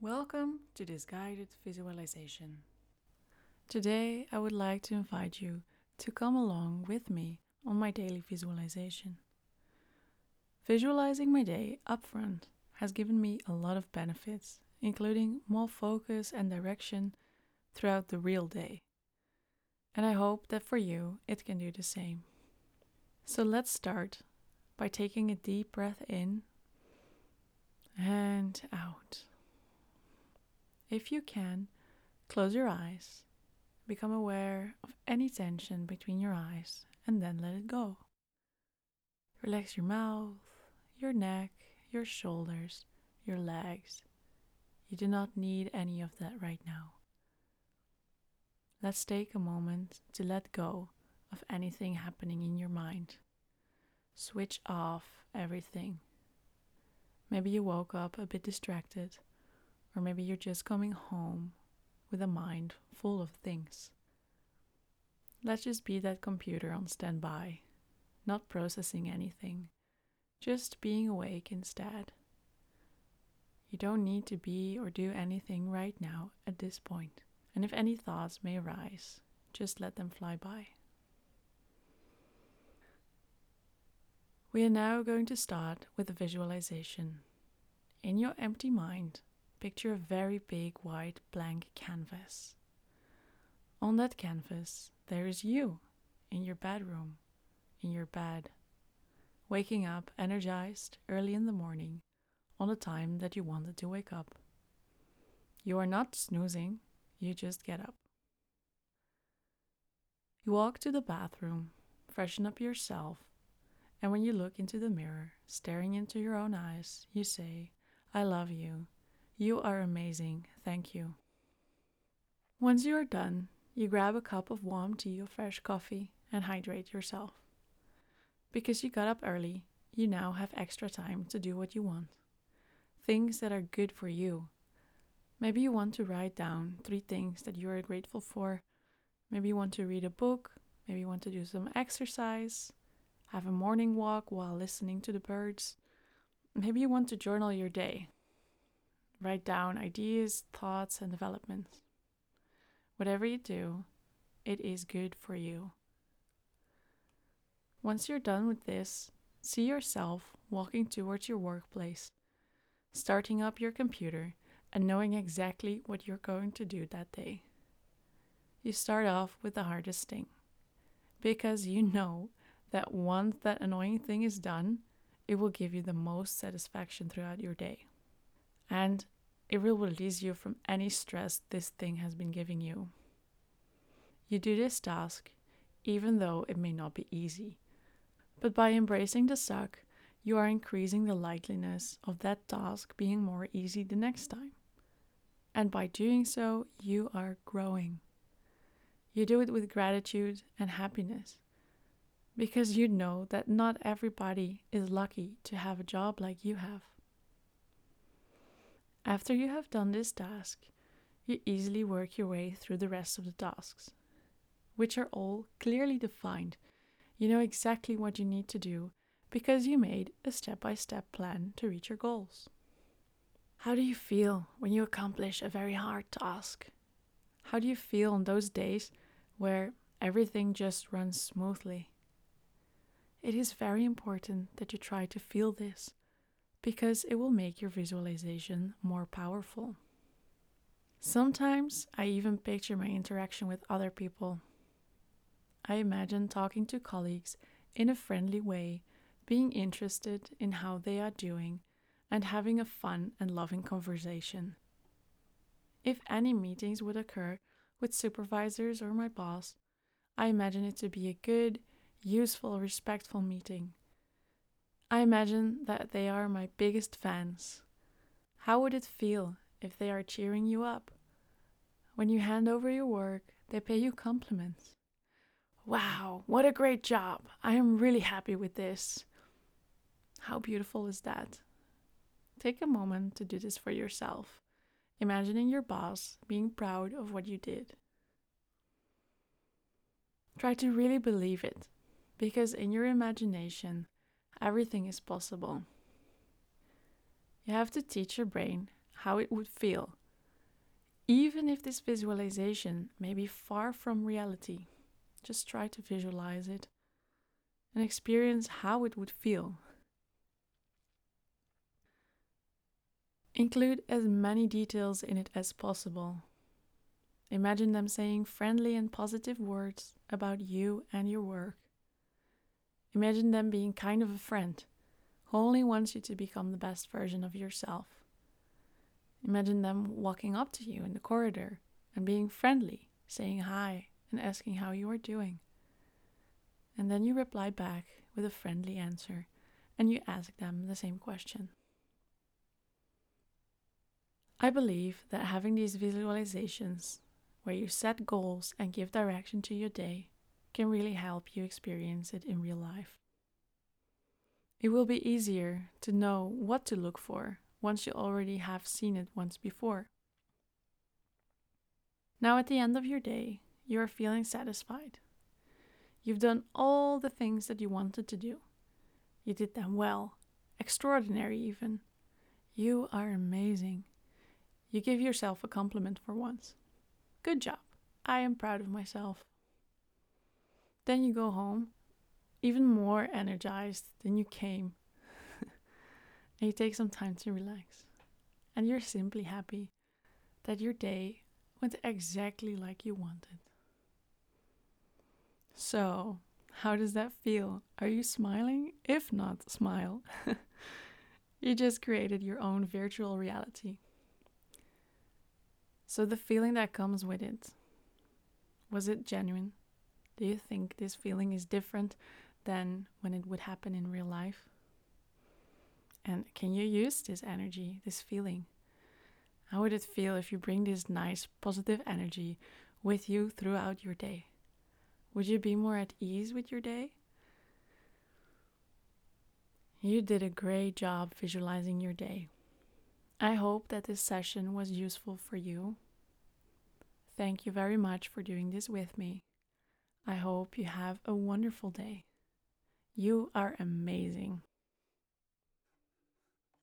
Welcome to this guided visualization. Today, I would like to invite you to come along with me on my daily visualization. Visualizing my day upfront has given me a lot of benefits, including more focus and direction throughout the real day. And I hope that for you it can do the same. So let's start by taking a deep breath in and out. If you can, close your eyes, become aware of any tension between your eyes, and then let it go. Relax your mouth, your neck, your shoulders, your legs. You do not need any of that right now. Let's take a moment to let go of anything happening in your mind. Switch off everything. Maybe you woke up a bit distracted, or maybe you're just coming home with a mind full of things. Let's just be that computer on standby, not processing anything, just being awake instead. You don't need to be or do anything right now at this point, and if any thoughts may arise, just let them fly by. We are now going to start with a visualization. In your empty mind, picture a very big white blank canvas. On that canvas, there is you in your bedroom, in your bed, waking up energized early in the morning on the time that you wanted to wake up. You are not snoozing, you just get up. You walk to the bathroom, freshen up yourself, and when you look into the mirror, staring into your own eyes, you say, I love you. You are amazing. Thank you. Once you are done, you grab a cup of warm tea or fresh coffee and hydrate yourself. Because you got up early, you now have extra time to do what you want. Things that are good for you. Maybe you want to write down three things that you are grateful for. Maybe you want to read a book. Maybe you want to do some exercise have a morning walk while listening to the birds. Maybe you want to journal your day. Write down ideas, thoughts, and developments. Whatever you do, it is good for you. Once you're done with this, see yourself walking towards your workplace, starting up your computer, and knowing exactly what you're going to do that day. You start off with the hardest thing because you know that once that annoying thing is done, it will give you the most satisfaction throughout your day. And it will release you from any stress this thing has been giving you. You do this task even though it may not be easy. But by embracing the suck, you are increasing the likeliness of that task being more easy the next time. And by doing so, you are growing. You do it with gratitude and happiness because you know that not everybody is lucky to have a job like you have. After you have done this task, you easily work your way through the rest of the tasks, which are all clearly defined. You know exactly what you need to do because you made a step by step plan to reach your goals. How do you feel when you accomplish a very hard task? How do you feel on those days where everything just runs smoothly? It is very important that you try to feel this because it will make your visualization more powerful. Sometimes I even picture my interaction with other people. I imagine talking to colleagues in a friendly way, being interested in how they are doing, and having a fun and loving conversation. If any meetings would occur with supervisors or my boss, I imagine it to be a good, useful, respectful meeting. I imagine that they are my biggest fans. How would it feel if they are cheering you up? When you hand over your work, they pay you compliments. Wow, what a great job! I am really happy with this. How beautiful is that? Take a moment to do this for yourself, imagining your boss being proud of what you did. Try to really believe it because in your imagination, everything is possible. You have to teach your brain how it would feel. Even if this visualization may be far from reality, just try to visualize it and experience how it would feel. Include as many details in it as possible. Imagine them saying friendly and positive words about you and your work. Imagine them being kind of a friend who only wants you to become the best version of yourself. Imagine them walking up to you in the corridor and being friendly, saying hi and asking how you are doing. And then you reply back with a friendly answer and you ask them the same question. I believe that having these visualizations, where you set goals and give direction to your day, can really help you experience it in real life. It will be easier to know what to look for once you already have seen it once before. Now, at the end of your day, you are feeling satisfied. You've done all the things that you wanted to do. You did them well, extraordinary even. You are amazing. You give yourself a compliment for once. Good job. I am proud of myself. Then you go home, even more energized than you came. and you take some time to relax. And you're simply happy that your day went exactly like you wanted. So, how does that feel? Are you smiling? If not, smile. you just created your own virtual reality. So, the feeling that comes with it was it genuine? Do you think this feeling is different than when it would happen in real life? And can you use this energy, this feeling? How would it feel if you bring this nice, positive energy with you throughout your day? Would you be more at ease with your day? You did a great job visualizing your day. I hope that this session was useful for you. Thank you very much for doing this with me. I hope you have a wonderful day. You are amazing.